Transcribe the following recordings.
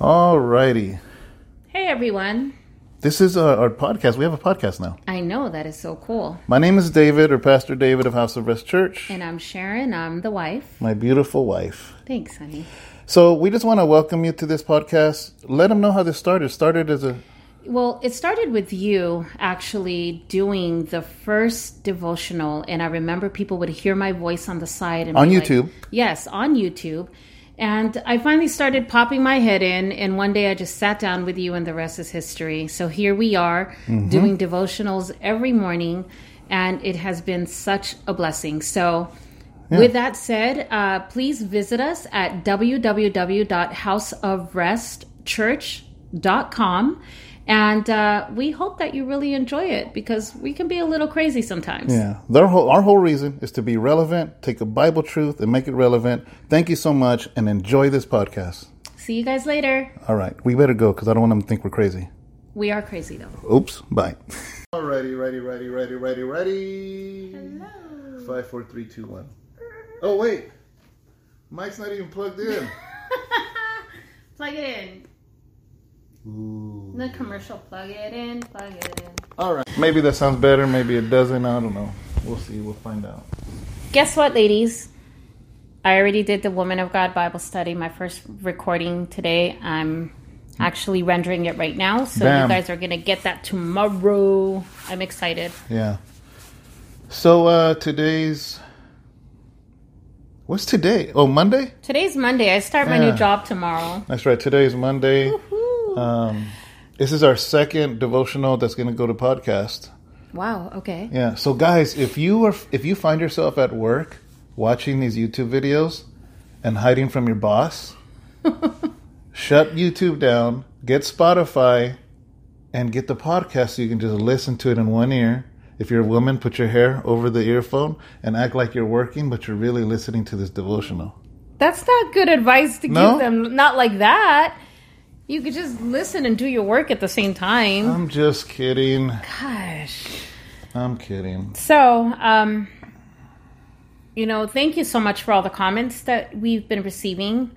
Alrighty. Hey everyone. This is uh, our podcast. We have a podcast now. I know that is so cool. My name is David, or Pastor David of House of Rest Church. And I'm Sharon. I'm the wife. My beautiful wife. Thanks, honey. So we just want to welcome you to this podcast. Let them know how this started. It started as a Well, it started with you actually doing the first devotional, and I remember people would hear my voice on the side and On be like- YouTube? yes, on YouTube. And I finally started popping my head in, and one day I just sat down with you, and the rest is history. So here we are Mm-hmm. doing devotionals every morning, and it has been such a blessing. So, with that said, uh, please visit us at www.houseofrestchurch.com. And uh, we hope that you really enjoy it because we can be a little crazy sometimes. yeah. Their whole, our whole reason is to be relevant, take a Bible truth and make it relevant. Thank you so much, and enjoy this podcast. See you guys later. All right, we better go because I don't want them to think we're crazy. We are crazy though. Oops. Bye. Alrighty, ready, ready, ready, ready, ready. Hello. Five, four, three, two, one. Oh wait, Mic's not even plugged in. Plug it in. Ooh. The commercial, plug it in, plug it in. All right. Maybe that sounds better. Maybe it doesn't. I don't know. We'll see. We'll find out. Guess what, ladies? I already did the Woman of God Bible study, my first recording today. I'm actually rendering it right now, so Bam. you guys are gonna get that tomorrow. I'm excited. Yeah. So uh today's what's today? Oh, Monday. Today's Monday. I start my Yeah. new job tomorrow. That's right. Today's Monday. Woo. Um, this is our second devotional that's going to go to podcast. Wow. Okay. Yeah. So guys, if you are if you find yourself at work watching these YouTube videos and hiding from your boss, shut YouTube down, get Spotify and get the podcast so you can just listen to it in one ear. If you're a woman, put your hair over the earphone and act like you're working, but you're really listening to this devotional. That's not good advice to No? give them. Not like that. You could just listen and do your work at the same time. I'm just kidding. Gosh. I'm kidding. So, um, you know, thank you so much for all the comments that we've been receiving.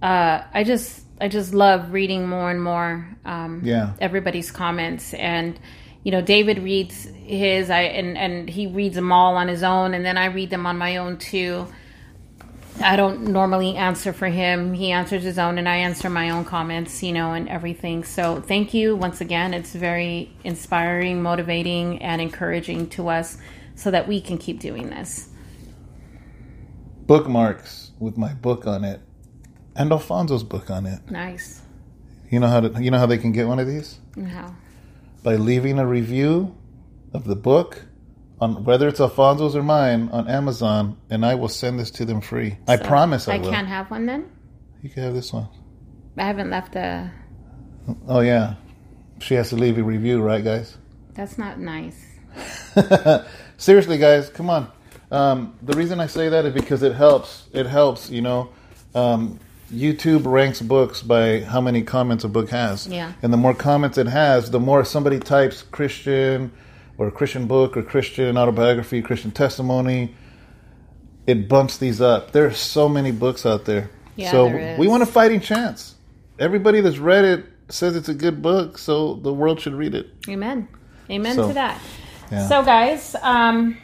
Uh, I just, I just love reading more and more. Um, Yeah. everybody's comments and. You know, David reads his, I and and he reads them all on his own, and then I read them on my own too. I don't normally answer for him. He answers his own, and I answer my own comments, you know, and everything. So thank you once again. It's very inspiring, motivating, and encouraging to us so that we can keep doing this. Bookmarks with my book on it and Alfonso's book on it. Nice. You know how to, you know how they can get one of these? Wow. By leaving a review of the book on whether it's Alfonso's or mine on Amazon and I will send this to them free. I So promise I, I will. can't have one then. You can have this one. I haven't left a. Oh yeah. She has to leave a review, right guys? That's not nice. Seriously, guys, come on. Um, the reason I say that is because it helps. It helps, you know. Um, YouTube ranks books by how many comments a book has. Yeah. And the more comments it has, the more somebody types Christian or Christian book or Christian autobiography, Christian testimony, it bumps these up. There are so many books out there. Yeah, so there we want a fighting chance. Everybody that's read it says it's a good book, so the world should read it. Amen. Amen So, to that. yeah. So, guys, um,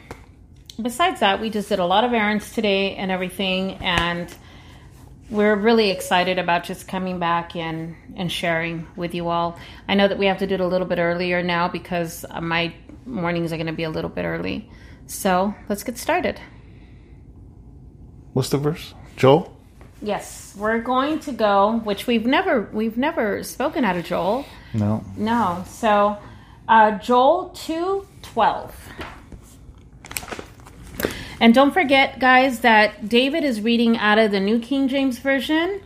besides that, we just did a lot of errands today and everything, and we're really excited about just coming back and, and sharing with you all. I know that we have to do it a little bit earlier now because my mornings are going to be a little bit early. So, let's get started. What's the verse? Joel? Yes, we're going to go, which we've never we've never spoken out of Joel. No. No. So uh, Joel two twelve. And don't forget, guys, that David is reading out of the New King James Version.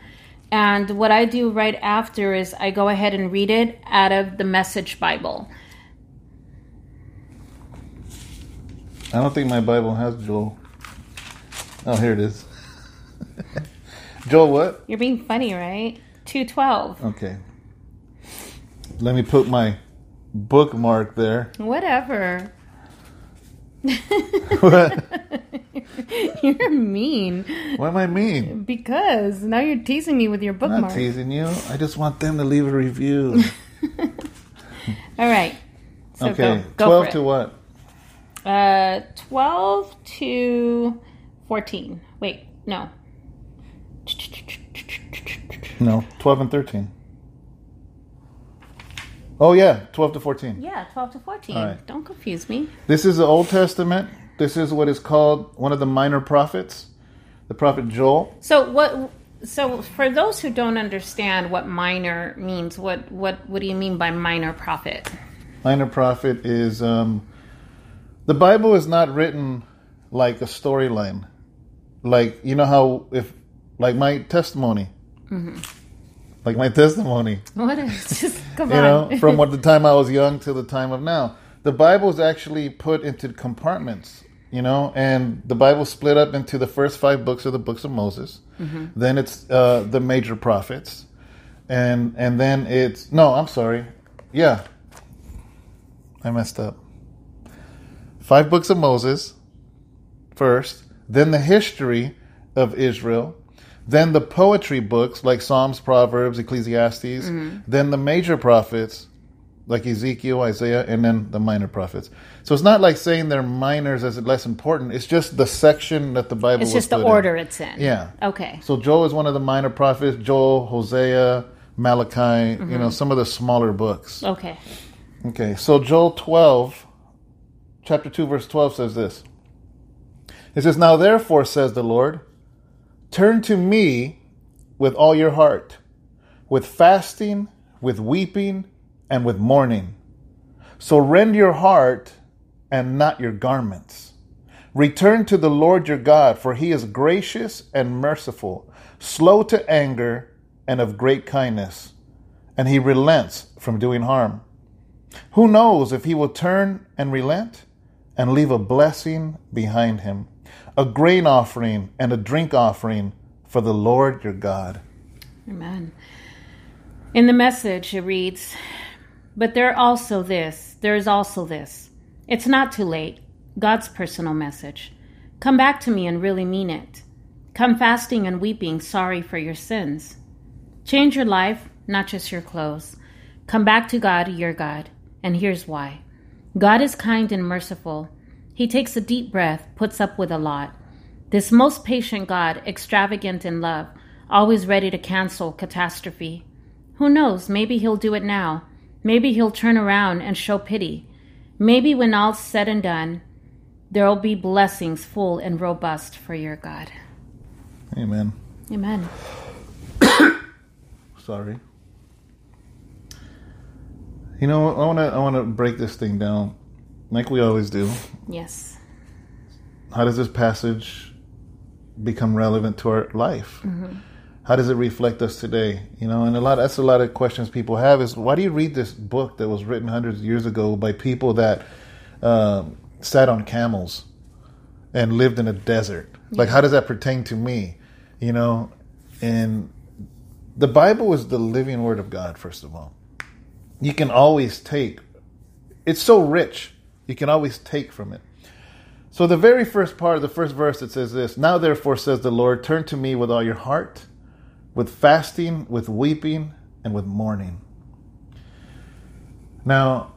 And what I do right after is I go ahead and read it out of the Message Bible. I don't think my Bible has Joel. Oh, here it is. Joel, what? You're being funny, right? 212. Okay. Let me put my bookmark there. Whatever. What? You're mean. What am I mean? Because now you're teasing me with your I'm bookmark. not teasing you. I just want them to leave a review. All right. So okay, go, go 12 for to what? Uh, 12 to 14. Wait, no. No, 12 and 13. Oh, yeah, 12 to 14. Yeah, 12 to 14. All right. Don't confuse me. This is the Old Testament. This is what is called one of the minor prophets, the prophet Joel. So what so for those who don't understand what minor means, what what what do you mean by minor prophet? Minor prophet is um, the Bible is not written like a storyline. Like you know how if like my testimony, like my testimony, What is just come you on. know, from what the time I was young to the time of now. The Bible is actually put into compartments, you know, and the Bible split up into the first five books of the books of Moses. Then it's uh, the major prophets, and and then it's no, I'm sorry, yeah, I messed up. Five books of Moses first, then the history of Israel, then the poetry books like Psalms, Proverbs, Ecclesiastes, mm-hmm. then the major prophets like Ezekiel, Isaiah, and then the minor prophets. So it's not like saying they're minors as less important. It's just the section that the Bible. it's just the put in. order it's in. Yeah. Okay. So Joel is one of the minor prophets. Joel, Hosea, Malachi. You know mm-hmm. some of the smaller books. Okay. Okay, so Joel 12, chapter 2, verse 12 says this. It says, Now therefore, says the Lord, turn to me with all your heart, with fasting, with weeping, and with mourning. So rend your heart and not your garments. Return to the Lord your God, for he is gracious and merciful, slow to anger, and of great kindness, and he relents from doing harm. Who knows if he will turn and relent and leave a blessing behind him, a grain offering and a drink offering for the Lord your God. Amen. In the message, it reads, But there also this, there is also this. It's not too late. God's personal message. Come back to me and really mean it. Come fasting and weeping, sorry for your sins. Change your life, not just your clothes. Come back to God, your God. And here's why God is kind and merciful. He takes a deep breath, puts up with a lot. This most patient God, extravagant in love, always ready to cancel catastrophe. Who knows, maybe he'll do it now. Maybe he'll turn around and show pity. Maybe when all's said and done, there'll be blessings full and robust for your God. Amen. Amen. Sorry. You know, I want to I want to break this thing down like we always do. Yes. How does this passage become relevant to our life? How does it reflect us today? You know, and a lot that's a lot of questions people have is why do you read this book that was written hundreds of years ago by people that um, sat on camels and lived in a desert? Like, how does that pertain to me? You know, and the Bible is the living word of God. First of all, you can always take. It's so rich. You can always take from it. So the very first part of the first verse it says this, now therefore says the Lord, turn to me with all your heart, with fasting, with weeping, and with mourning. Now,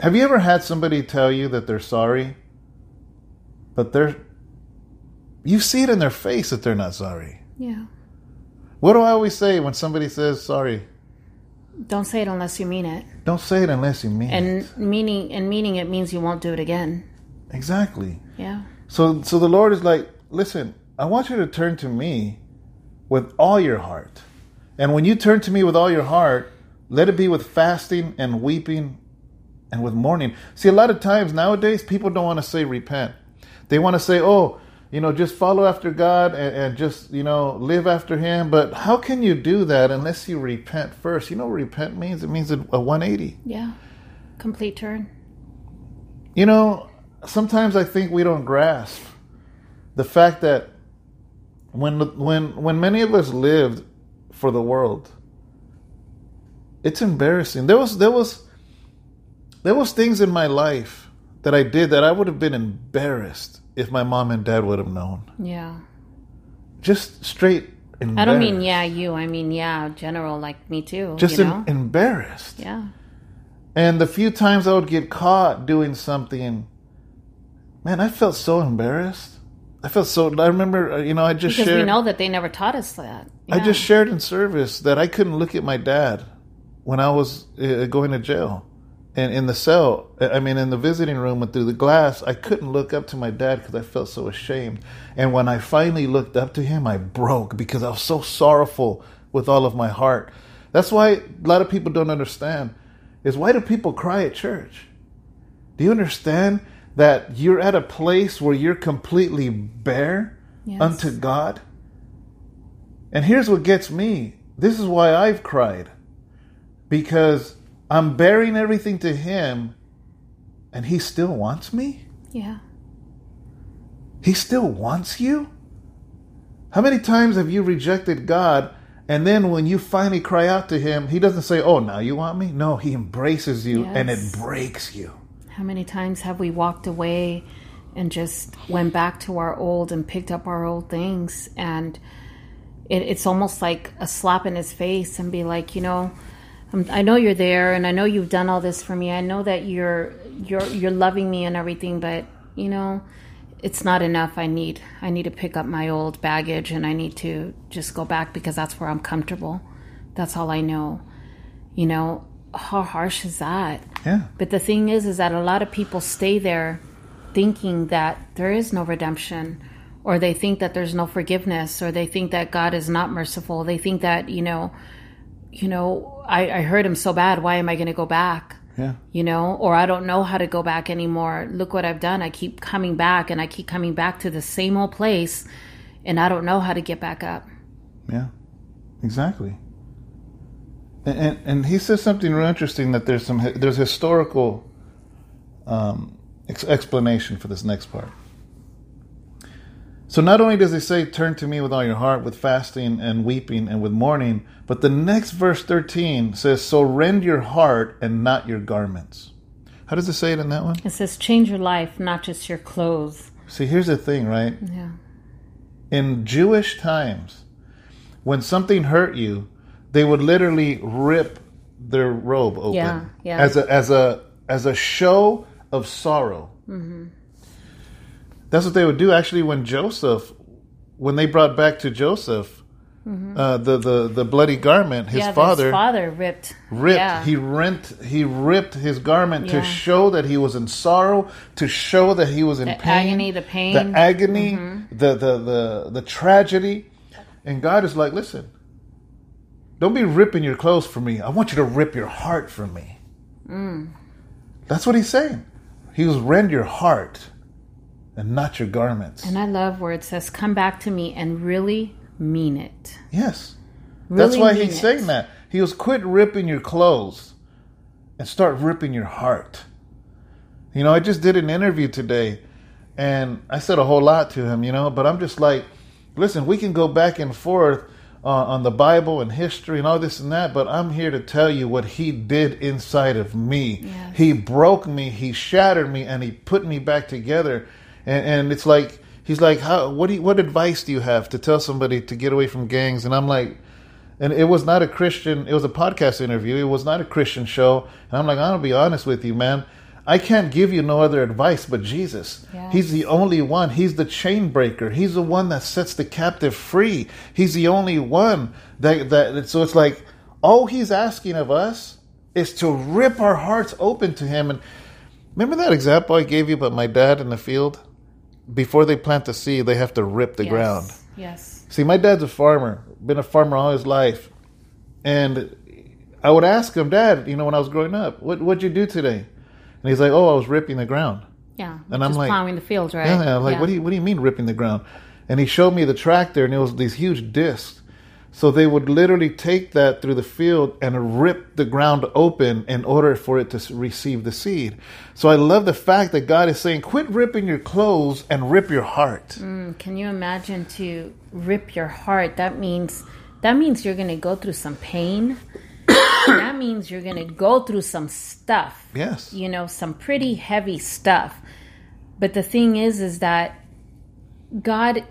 have you ever had somebody tell you that they're sorry, but they're you see it in their face that they're not sorry. Yeah. What do I always say when somebody says sorry? Don't say it unless you mean it. Don't say it unless you mean it. And meaning and meaning it means you won't do it again. Exactly. Yeah. So so the Lord is like, listen, I want you to turn to me with all your heart. And when you turn to me with all your heart, let it be with fasting and weeping and with mourning. See, a lot of times nowadays people don't want to say repent. They want to say, oh, you know, just follow after God and, and just, you know, live after Him. But how can you do that unless you repent first? You know what repent means? It means a 180. Yeah. Complete turn. You know, sometimes I think we don't grasp the fact that when when when many of us lived for the world, it's embarrassing. There was there was there was things in my life that I did that I would have been embarrassed if my mom and dad would have known. Yeah. Just straight embarrassed. I don't mean yeah, you. I mean yeah, general like me too. Just you em- embarrassed. yeah. And the few times I would get caught doing something, man, I felt so embarrassed. I felt so. I remember, uh, you know, I just Because shared. we know that they never taught us that. I just shared in service that I couldn't look at my dad when I was uh, going to jail, and in the cell. I mean, in the visiting room and through the glass, I couldn't look up to my dad because I felt so ashamed. And when I finally looked up to him, I broke because I was so sorrowful with all of my heart. That's why a lot of people don't understand is why do people cry at church? Do you understand that you're at a place where you're completely bare Yes. unto God? And here's what gets me. This is why I've cried. Because I'm bearing everything to him and he still wants me? Yeah. He still wants you? How many times have you rejected God and then when you finally cry out to him, he doesn't say, "Oh, now you want me?" No, he embraces you and it breaks you. How many times have we walked away and just went back to our old and picked up our old things and it, it's almost like a slap in his face and be like, you know, I'm, I know you're there and I know you've done all this for me. I know that you're you're you're loving me and everything, but you know, it's not enough. I need I need to pick up my old baggage and I need to just go back because that's where I'm comfortable. That's all I know. You know, how harsh is that? Yeah. But the thing is, is that a lot of people stay there thinking that there is no redemption, or they think that there's no forgiveness, or they think that God is not merciful. They think that, you know, you know, I, I hurt him so bad. Why am I going to go back? Yeah. You know, or I don't know how to go back anymore. Look what I've done. I keep coming back and I keep coming back to the same old place and I don't know how to get back up. Yeah, exactly. And, and and he says something real interesting that there's some there's historical um, ex- explanation for this next part. So not only does he say, "Turn to me with all your heart, with fasting and weeping and with mourning," but the next verse thirteen says, "So rend your heart and not your garments." How does it say it in that one? It says, change your life, not just your clothes. See, here's the thing, right? Yeah. in Jewish times, when something hurt you, they would literally rip their robe open Yeah, yeah. as a as a as a show of sorrow. Mm-hmm. That's what they would do. Actually, when Joseph, when they brought back to Joseph uh, the, the the bloody garment, his Mm-hmm. yeah, father his father ripped. ripped. Yeah. He rent. He ripped his garment to show that he was in sorrow, to show that he was in The pain, agony, the pain. the agony, Mm-hmm. the, the the the tragedy. And God is like, listen, don't be ripping your clothes for me. I want you to rip your heart for me. Mm. That's what he's saying. He was rend your heart and not your garments. And I love where it says, come back to me and really mean it. yes. That's why he's it. saying that. He was quit ripping your clothes and start ripping your heart. You know, I just did an interview today and I said a whole lot to him, you know, but I'm just like, listen, we can go back and forth uh, on the Bible and history and all this and that, but I'm here to tell you what he did inside of me. Yes. He broke me, he shattered me, and he put me back together. And, and it's like, he's like, how, what, do you, what advice do you have to tell somebody to get away from gangs? And I'm like, and it was not a Christian. It was a podcast interview. It was not a Christian show. And I'm like, I'm gonna be honest with you, man. I can't give you no other advice but Jesus. Yes. He's the only one. He's the chain breaker. He's the one that sets the captive free. He's the only one that that. So it's like all he's asking of us is to rip our hearts open to him. And remember that example I gave you about my dad in the field. Before they plant the seed, they have to rip the Yes. ground. Yes. See, my dad's a farmer, been a farmer all his life. And I would ask him, Dad, you know, when I was growing up, what, what'd you do today? And he's like, Oh, I was ripping the ground. Yeah. And I'm like- plowing the fields, right? Yeah, yeah, I'm like, what do you what do you mean ripping the ground? And he showed me the tractor and it was these huge discs. So they would literally take that through the field and rip the ground open in order for it to receive the seed. So I love the fact that God is saying, quit ripping your clothes and rip your heart. Mm, Can you imagine to rip your heart? That means that means you're going to go through some pain. that means you're going to go through some stuff. Yes. You know, some pretty heavy stuff. But the thing is is that God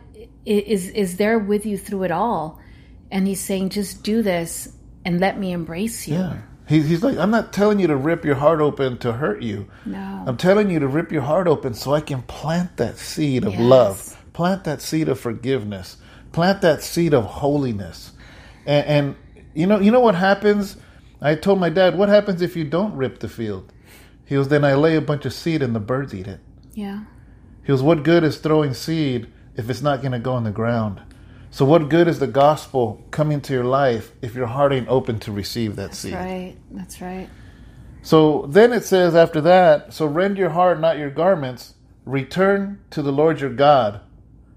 is is there with you through it all, and He's saying, just do this and let me embrace you. Yeah. He, he's like, I'm not telling you to rip your heart open to hurt you. No. I'm telling you to rip your heart open so I can plant that seed of Yes. love, plant that seed of forgiveness, plant that seed of holiness. And, and you know, you know what happens? I told my dad, what happens if you don't rip the field? He was, then I lay a bunch of seed and the birds eat it. Yeah. He was, what good is throwing seed if it's not going to go in the ground? So what good is the gospel coming to your life if your heart ain't open to receive that seed? That's right. That's right. So then it says after that, so rend your heart, not your garments. Return to the Lord your God,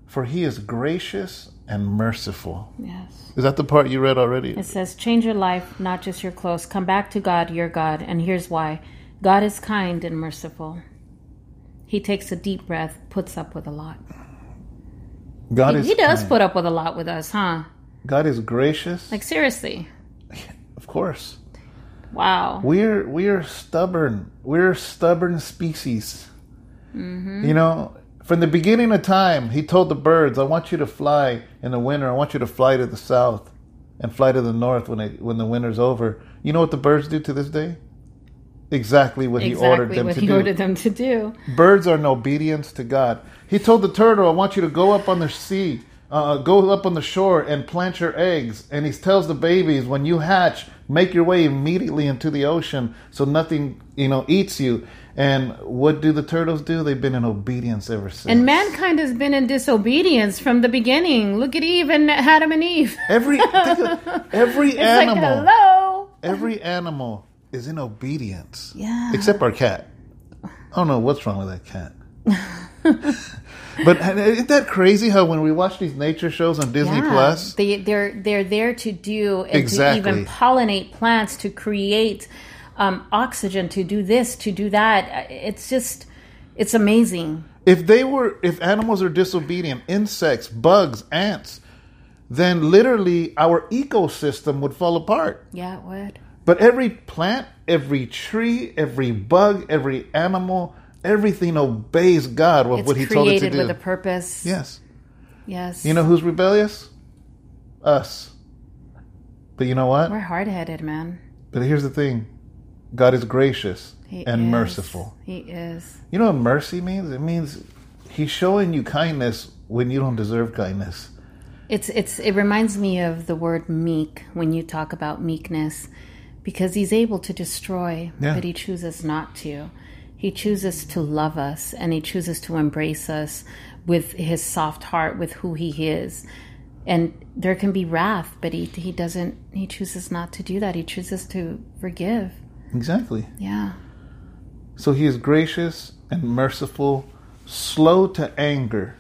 for he is gracious and merciful. Yes. Is that the part you read already? It says, change your life, not just your clothes. Come back to God, your God. And here's why God is kind and merciful. He takes a deep breath, puts up with a lot. God He, is he does kind. put up with a lot with us, huh? God is gracious. Like, seriously. of course. Wow. We're we're stubborn. We're a stubborn species. Mm-hmm. You know, from the beginning of time, he told the birds, "I want you to fly in the winter. I want you to fly to the south and fly to the north when it, when the winter's over." You know what the birds do to this day? Exactly what he ordered them what to he do. ordered them to do. Birds are in obedience to God. He told the turtle, I want you to go up on the sea, uh, go up on the shore and plant your eggs. And he tells the babies, when you hatch, make your way immediately into the ocean so nothing, you know, eats you. And what do the turtles do? They've been in obedience ever since. And mankind has been in disobedience from the beginning. Look at Eve and Adam and Eve. Every, every It's animal, like, hello. every animal is in obedience. Yeah. Except our cat. I don't know what's wrong with that cat. but isn't that crazy how when we watch these nature shows on Disney Yeah, Plus, They they're they're there to do and Exactly. to even pollinate plants to create um, oxygen to do this to do that. It's just it's amazing. if they were if animals are disobedient, insects, bugs, ants, then literally our ecosystem would fall apart. Yeah, it would. But every plant, every tree, every bug, every animal, everything obeys God with It's what He told it to do. created with a purpose. yes. Yes. You know who's rebellious? Us. But you know what? we're hard headed, man. But here's the thing God is gracious He and is. merciful. He is. You know what mercy means? It means He's showing you kindness when you don't deserve kindness. It's it's it reminds me of the word meek when you talk about meekness because he's able to destroy Yeah. but he chooses not to. He chooses to love us and he chooses to embrace us with his soft heart with who he is. And there can be wrath, but he he doesn't he chooses not to do that. He chooses to forgive. Exactly. Yeah. So He is gracious and merciful, slow to anger,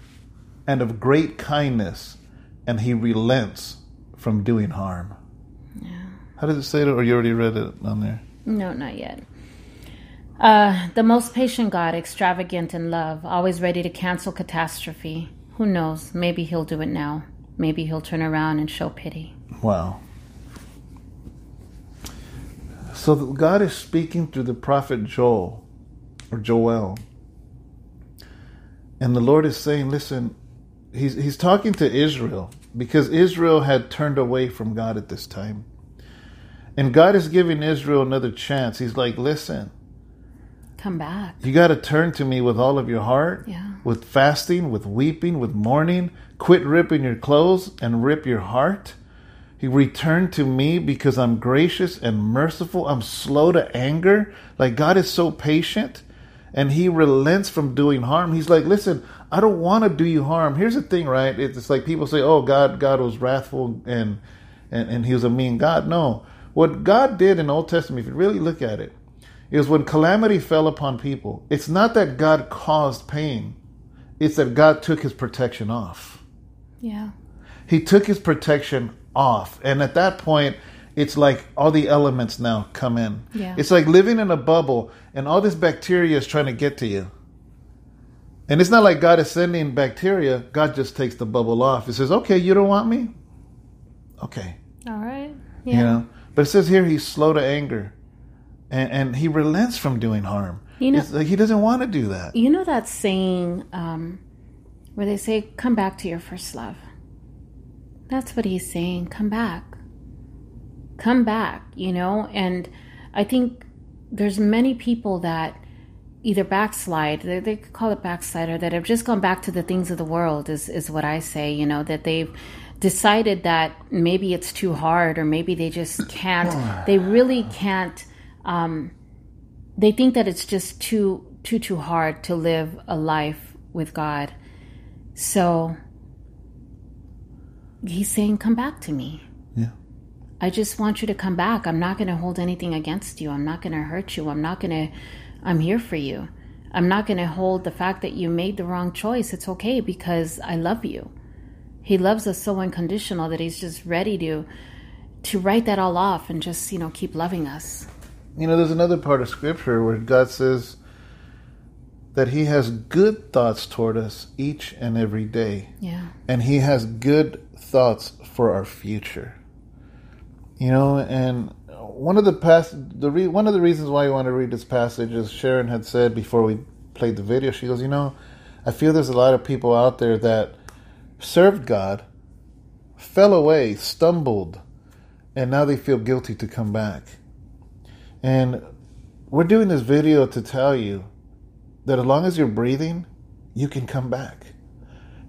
and of great kindness, and He relents from doing harm. How does it say that? Or you already read it on there? No, not yet. Uh, the most patient God, extravagant in love, always ready to cancel catastrophe. Who knows? Maybe he'll do it now. Maybe he'll turn around and show pity. Wow. So God is speaking through the prophet Joel or Joel. And the Lord is saying, listen, he's he's talking to Israel because Israel had turned away from God at this time. And God is giving Israel another chance. He's like, listen, Come back. you got to turn to me with all of your heart, Yeah. with fasting, with weeping, with mourning. Quit ripping your clothes and rip your heart. He returned to me because I'm gracious and merciful. I'm slow to anger. Like God is so patient and he relents from doing harm. He's like, listen, I don't want to do you harm. Here's the thing, right? It's like people say, oh, God, God was wrathful and, and, and he was a mean God. No. What God did in the Old Testament, if you really look at it, is when calamity fell upon people, it's not that God caused pain, it's that God took his protection off. Yeah. He took his protection off. And at that point, it's like all the elements now come in. Yeah. It's like living in a bubble and all this bacteria is trying to get to you. And it's not like God is sending bacteria, God just takes the bubble off. He says, okay, you don't want me? Okay. All right. You Yeah. know? But it says here he's slow to anger. And, and he relents from doing harm. You know- like he doesn't want to do that. You know that saying, um, where they say, Come back to your first love. That's what he's saying. Come back. Come back, you know? And I think there's many people that either backslide, they, they call it backslider, that have just gone back to the things of the world, is, is what I say, you know, that they've decided that maybe it's too hard or maybe they just can't, they really can't, um, they think that it's just too, too, too hard to live a life with God. So he's saying, Come back to me. Yeah. I just want you to come back. I'm not going to hold anything against you. I'm not going to hurt you. I'm not going to, I'm here for you. I'm not going to hold the fact that you made the wrong choice. It's okay because I love you. He loves us so unconditional that he's just ready to to write that all off and just, you know, keep loving us. You know, there's another part of scripture where God says that he has good thoughts toward us each and every day. Yeah. And he has good thoughts for our future. You know, and one of the past the re, one of the reasons why I want to read this passage is Sharon had said before we played the video. She goes, you know, I feel there's a lot of people out there that served God, fell away, stumbled, and now they feel guilty to come back. And we're doing this video to tell you that as long as you're breathing, you can come back.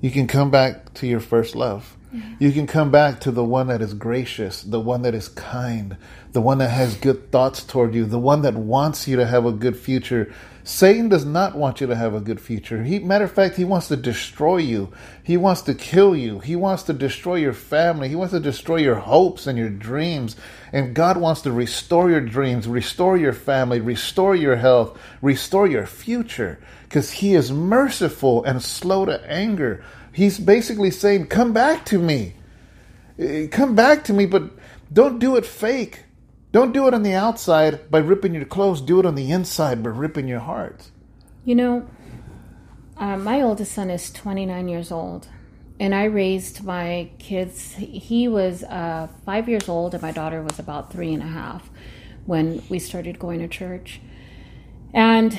You can come back to your first love. You can come back to the one that is gracious, the one that is kind, the one that has good thoughts toward you, the one that wants you to have a good future. Satan does not want you to have a good future. He, matter of fact, he wants to destroy you. He wants to kill you. He wants to destroy your family. He wants to destroy your hopes and your dreams. And God wants to restore your dreams, restore your family, restore your health, restore your future because he is merciful and slow to anger. He's basically saying, Come back to me. Come back to me, but don't do it fake. Don't do it on the outside by ripping your clothes. Do it on the inside by ripping your heart. You know, uh, my oldest son is 29 years old, and I raised my kids. He was uh, five years old, and my daughter was about three and a half when we started going to church. And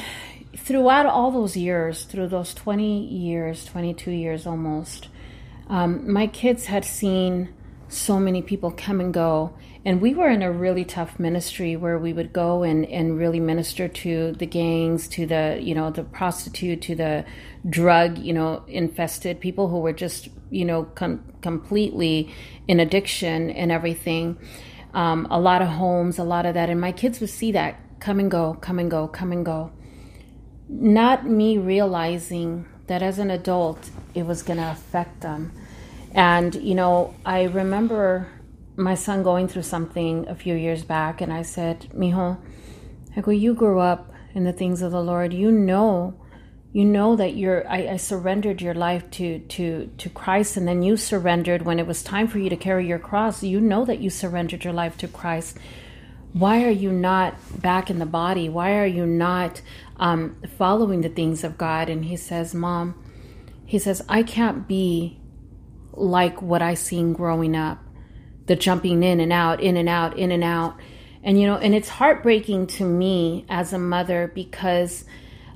throughout all those years, through those 20 years, 22 years almost, um, my kids had seen so many people come and go. And we were in a really tough ministry where we would go and, and really minister to the gangs, to the, you know, the prostitute, to the drug, you know, infested people who were just, you know, com- completely in addiction and everything. Um, a lot of homes, a lot of that. And my kids would see that come and go, come and go, come and go. Not me realizing that as an adult, it was going to affect them. And, you know, I remember my son going through something a few years back, and I said, Mijo, I go, you grew up in the things of the Lord. You know, you know that you're, I, I surrendered your life to, to, to Christ, and then you surrendered when it was time for you to carry your cross. You know that you surrendered your life to Christ. Why are you not back in the body? Why are you not um, following the things of God? And he says, Mom, he says, I can't be like what I seen growing up, the jumping in and out, in and out, in and out. And you know, and it's heartbreaking to me as a mother because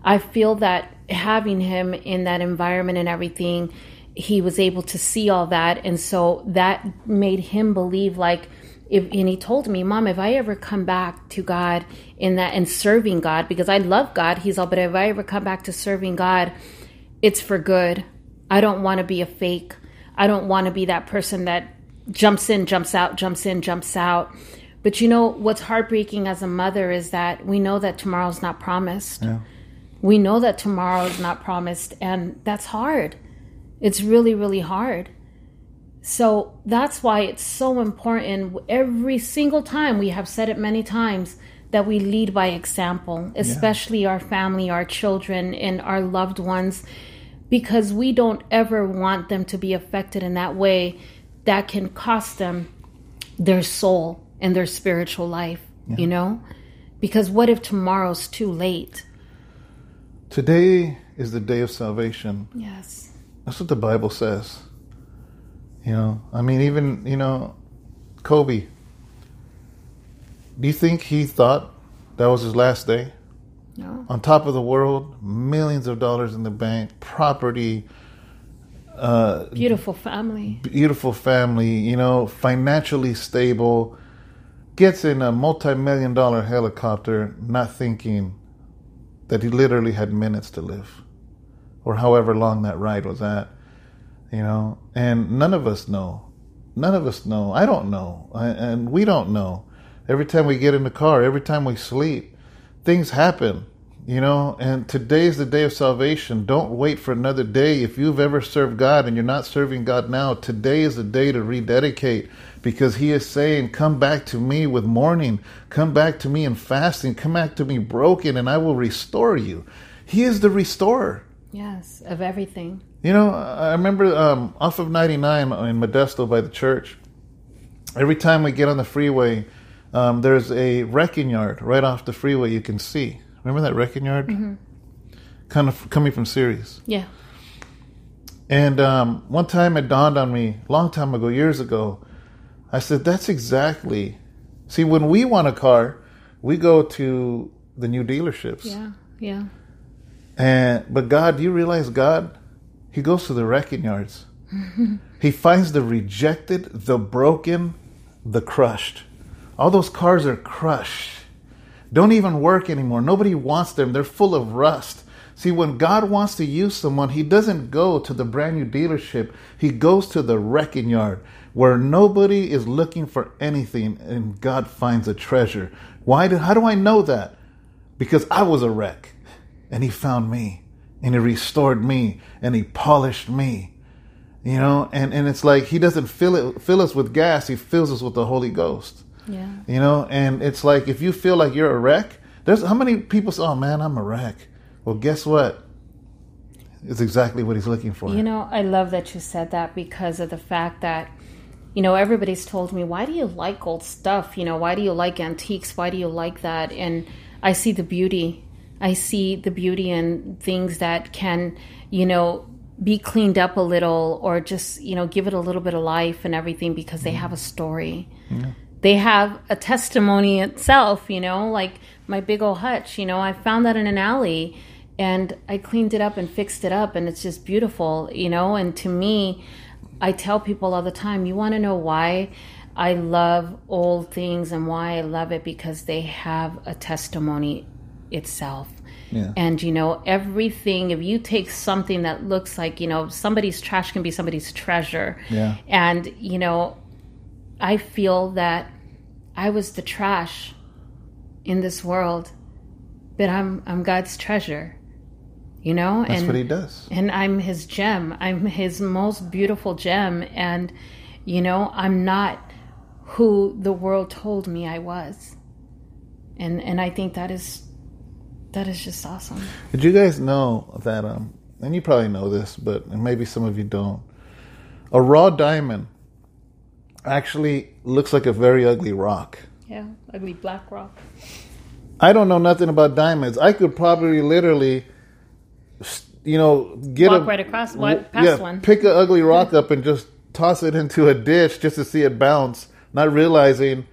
I feel that having him in that environment and everything, he was able to see all that. And so that made him believe like if, and he told me, Mom, if I ever come back to God in that and serving God, because I love God, he's all, but if I ever come back to serving God, it's for good. I don't want to be a fake. I don't want to be that person that jumps in, jumps out, jumps in, jumps out. But you know, what's heartbreaking as a mother is that we know that tomorrow's not promised. Yeah. We know that tomorrow is not promised, and that's hard. It's really, really hard. So that's why it's so important every single time, we have said it many times, that we lead by example, especially our family, our children, and our loved ones, because we don't ever want them to be affected in that way that can cost them their soul and their spiritual life, you know? Because what if tomorrow's too late? Today is the day of salvation. Yes. That's what the Bible says. You know, I mean, even, you know, Kobe. Do you think he thought that was his last day? No. On top of the world, millions of dollars in the bank, property, uh, Beautiful family. beautiful family, you know, financially stable, gets in a multi million dollar helicopter, not thinking that he literally had minutes to live or however long that ride was at, you know, and none of us know. None of us know. I don't know. I, and we don't know. Every time we get in the car, every time we sleep, things happen you know and today is the day of salvation. Don't wait for another day. If you've ever served god and you're not serving god now today is the day to rededicate because he is saying come back to me with mourning. Come back to me in fasting. Come back to me broken and i will restore you. He is the restorer. Yes, of everything. you know, I remember um, off of 99 in Modesto by the church, every time we get on the freeway, um, there's a wrecking yard right off the freeway you can see. Remember that wrecking yard? Kind of coming from Ceres. Yeah. And um, one time it dawned on me, long time ago, years ago, I said, that's exactly. See, when we want a car, we go to the new dealerships. Yeah. Yeah. And but God, do you realize God? He goes to the wrecking yards. he finds the rejected, the broken, the crushed. All those cars are crushed. Don't even work anymore. Nobody wants them. They're full of rust. See, when God wants to use someone, He doesn't go to the brand new dealership. He goes to the wrecking yard where nobody is looking for anything and God finds a treasure. Why do, how do I know that? Because I was a wreck and he found me and he restored me and he polished me you know and and it's like he doesn't fill it fill us with gas he fills us with the holy ghost Yeah. you know and it's like if you feel like you're a wreck there's how many people say oh man i'm a wreck well guess what it's exactly what he's looking for You know, I love that you said that because of the fact that, you know, everybody's told me, why do you like old stuff? You know, why do you like antiques? Why do you like that? And I see the beauty. I see the beauty in things that can, you know, be cleaned up a little or just, you know, give it a little bit of life and everything because they mm. have a story. They have a testimony itself, you know, like my big old hutch, you know, I found that in an alley and I cleaned it up and fixed it up, and it's just beautiful, you know. And to me, I tell people all the time, you want to know why I love old things and why I love it because they have a testimony itself. Yeah. And you know, everything, if you take something that looks like, you know, somebody's trash can be somebody's treasure. Yeah. And, you know, I feel that I was the trash in this world, but I'm I'm God's treasure. You know? that's and what he does and I'm his gem. I'm his most beautiful gem and you know, I'm not who the world told me I was. And and I think that is that is just awesome. Did you guys know that? Um, and you probably know this, but maybe some of you don't. A raw diamond actually looks like a very ugly rock. Yeah, ugly black rock. I don't know nothing about diamonds. I could probably literally, you know, get Walk a right across- walk past one. pick an ugly rock up and just toss it into a ditch just to see it bounce, not realizing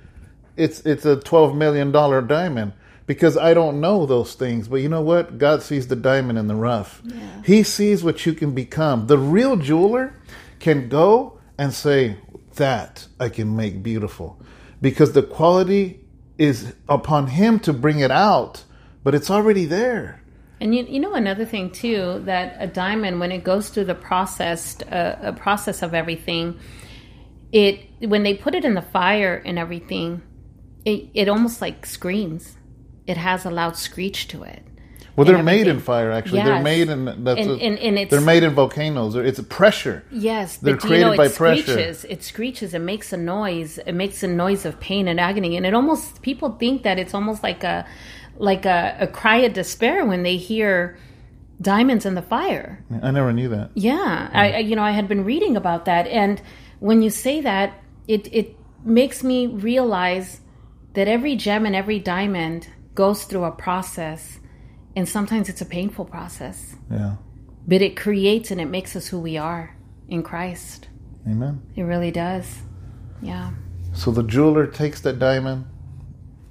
it's it's a twelve million dollar diamond because I don't know those things. But you know what? God sees the diamond in the rough. Yeah. He sees what you can become. The real jeweler can go and say that I can make beautiful because the quality is upon him to bring it out, but it's already there. And you, you know another thing too that a diamond when it goes through the processed uh, a process of everything, it when they put it in the fire and everything, it it almost like screams. It has a loud screech to it. Well, they're made in fire. Actually, they're made in that's And- a- and- and it's- they're made in volcanoes. It's a pressure. Yes, They're do you know, created it pressure. screeches. It screeches. It makes a noise. It makes a noise of pain and agony, and it almost people think that it's almost like a like a, a cry of despair when they hear diamonds in the fire. I never knew that. Yeah, I, I you know I had been reading about that, and when you say that, it it makes me realize that every gem and every diamond goes through a process, and sometimes it's a painful process, Yeah. but it creates and it makes us who we are in Christ. Amen. It really does. Yeah. So the jeweler takes that diamond,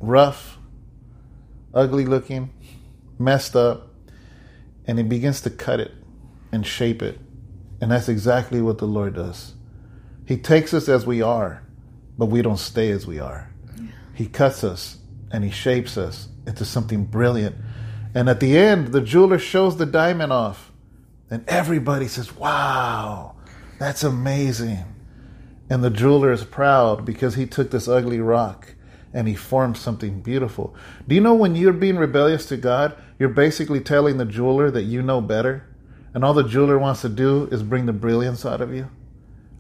rough, ugly looking, messed up, and he begins to cut it and shape it And that's exactly what the Lord does. He takes us as we are, but we don't stay as we are. He cuts us and he shapes us into something brilliant. And at the end, the jeweler shows the diamond off. And everybody says, Wow, that's amazing. And the jeweler is proud because he took this ugly rock and he formed something beautiful. Do you know when you're being rebellious to God, you're basically telling the jeweler that you know better? And all the jeweler wants to do is bring the brilliance out of you?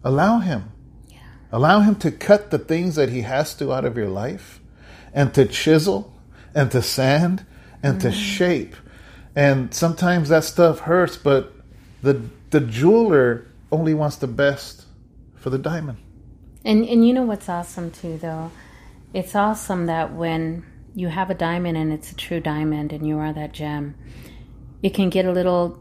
Allow him. Yeah. Allow him to cut the things that he has to out of your life and to chisel and to sand and mm-hmm. to shape. And sometimes that stuff hurts, but the the jeweler only wants the best for the diamond. And and you know what's awesome too though? It's awesome that when you have a diamond and it's a true diamond and you are that gem, it can get a little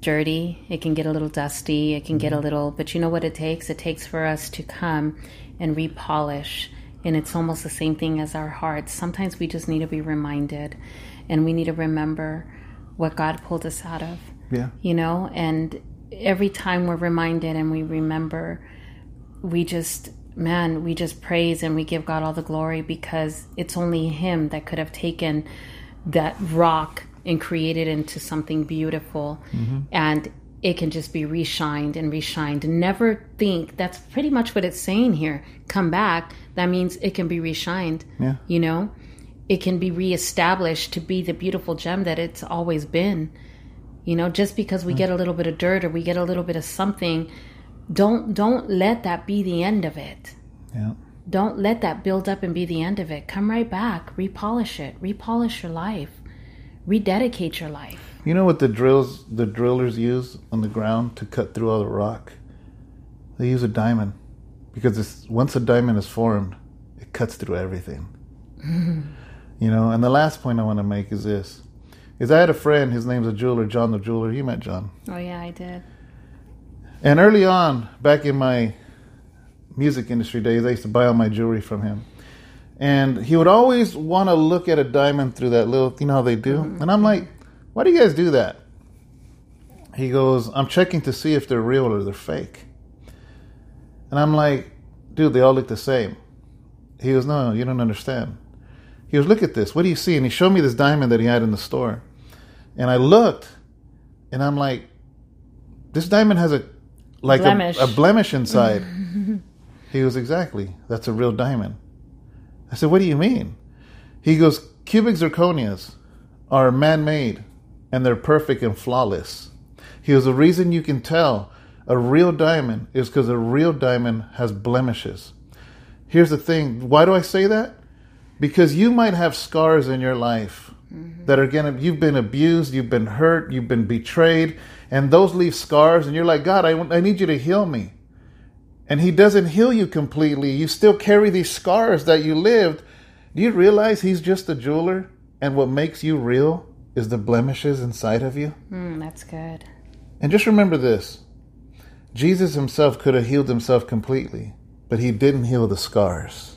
dirty, it can get a little dusty, it can get a mm-hmm. little, but you know what it takes? It takes for us to come and repolish. And it's almost the same thing as our hearts. Sometimes we just need to be reminded and we need to remember what God pulled us out of. Yeah. You know, and every time we're reminded and we remember, we just, man, we just praise and we give God all the glory because it's only Him that could have taken that rock and created into something beautiful. Mm-hmm. And it can just be reshined and reshined. Never think that's pretty much what it's saying here. Come back. That means it can be reshined. Yeah. You know, it can be reestablished to be the beautiful gem that it's always been. You know, just because we mm. get a little bit of dirt or we get a little bit of something, don't don't let that be the end of it. Yeah. Don't let that build up and be the end of it. Come right back, repolish it, repolish your life, rededicate your life. You know what the drills the drillers use on the ground to cut through all the rock? They use a diamond because once a diamond is formed, it cuts through everything. You know, and the last point I want to make is this: is I had a friend. His name's a jeweler, John the jeweler. You met John. Oh yeah, I did. And early on, back in my music industry days, I used to buy all my jewelry from him. And he would always want to look at a diamond through that little, you know how they do? Mm-hmm. And I'm like, why do you guys do that? He goes, I'm checking to see if they're real or they're fake. And I'm like, dude, they all look the same. He goes, no, you don't understand. He goes, Look at this. What do you see? And he showed me this diamond that he had in the store. And I looked and I'm like, This diamond has a like blemish. A, a blemish inside. he goes, Exactly. That's a real diamond. I said, What do you mean? He goes, Cubic zirconias are man made and they're perfect and flawless. He goes, The reason you can tell a real diamond is because a real diamond has blemishes. Here's the thing why do I say that? Because you might have scars in your life mm-hmm. that are gonna you've been abused you've been hurt you've been betrayed and those leave scars and you're like god I, I need you to heal me. And he doesn't heal you completely. You still carry these scars that you lived. Do you realize he's just a jeweler and what makes you real is the blemishes inside of you? Mm, that's good. And just remember this. Jesus himself could have healed himself completely but he didn't heal the scars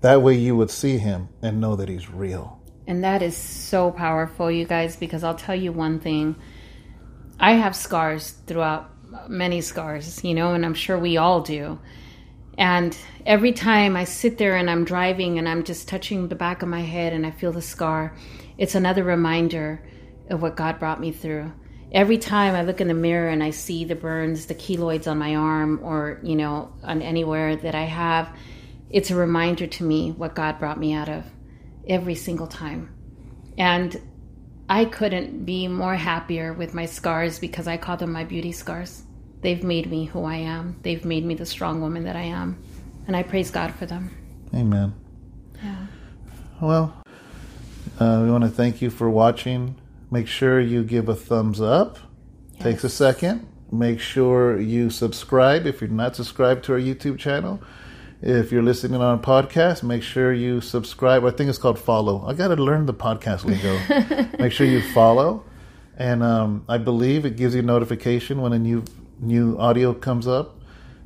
that way you would see him and know that he's real. And that is so powerful, you guys, because I'll tell you one thing. I have scars throughout many scars, you know, and I'm sure we all do. And every time I sit there and I'm driving and I'm just touching the back of my head and I feel the scar, it's another reminder of what God brought me through. Every time I look in the mirror and I see the burns, the keloids on my arm, or, you know, on anywhere that I have, it's a reminder to me what God brought me out of every single time. And I couldn't be more happier with my scars because I call them my beauty scars. They've made me who I am. They've made me the strong woman that I am. And I praise God for them. Amen. Yeah. Well, uh, we want to thank you for watching. Make sure you give a thumbs up. Yes. Takes a second. Make sure you subscribe if you're not subscribed to our YouTube channel. If you're listening on a podcast, make sure you subscribe. I think it's called follow. I got to learn the podcast lingo. make sure you follow, and um, I believe it gives you notification when a new new audio comes up.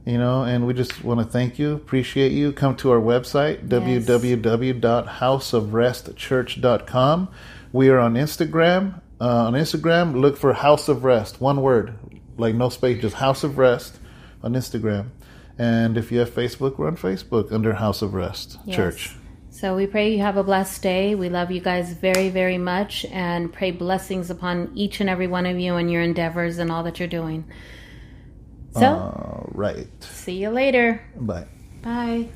You know, and we just want to thank you, appreciate you. Come to our website yes. www.houseofrestchurch.com. We are on Instagram. Uh, on Instagram, look for House of Rest, one word. like no space, just House of Rest on Instagram. And if you have Facebook, we're on Facebook under House of Rest Yes. Church. So we pray you have a blessed day. We love you guys very, very much and pray blessings upon each and every one of you and your endeavors and all that you're doing. So, All right. see you later. Bye. Bye.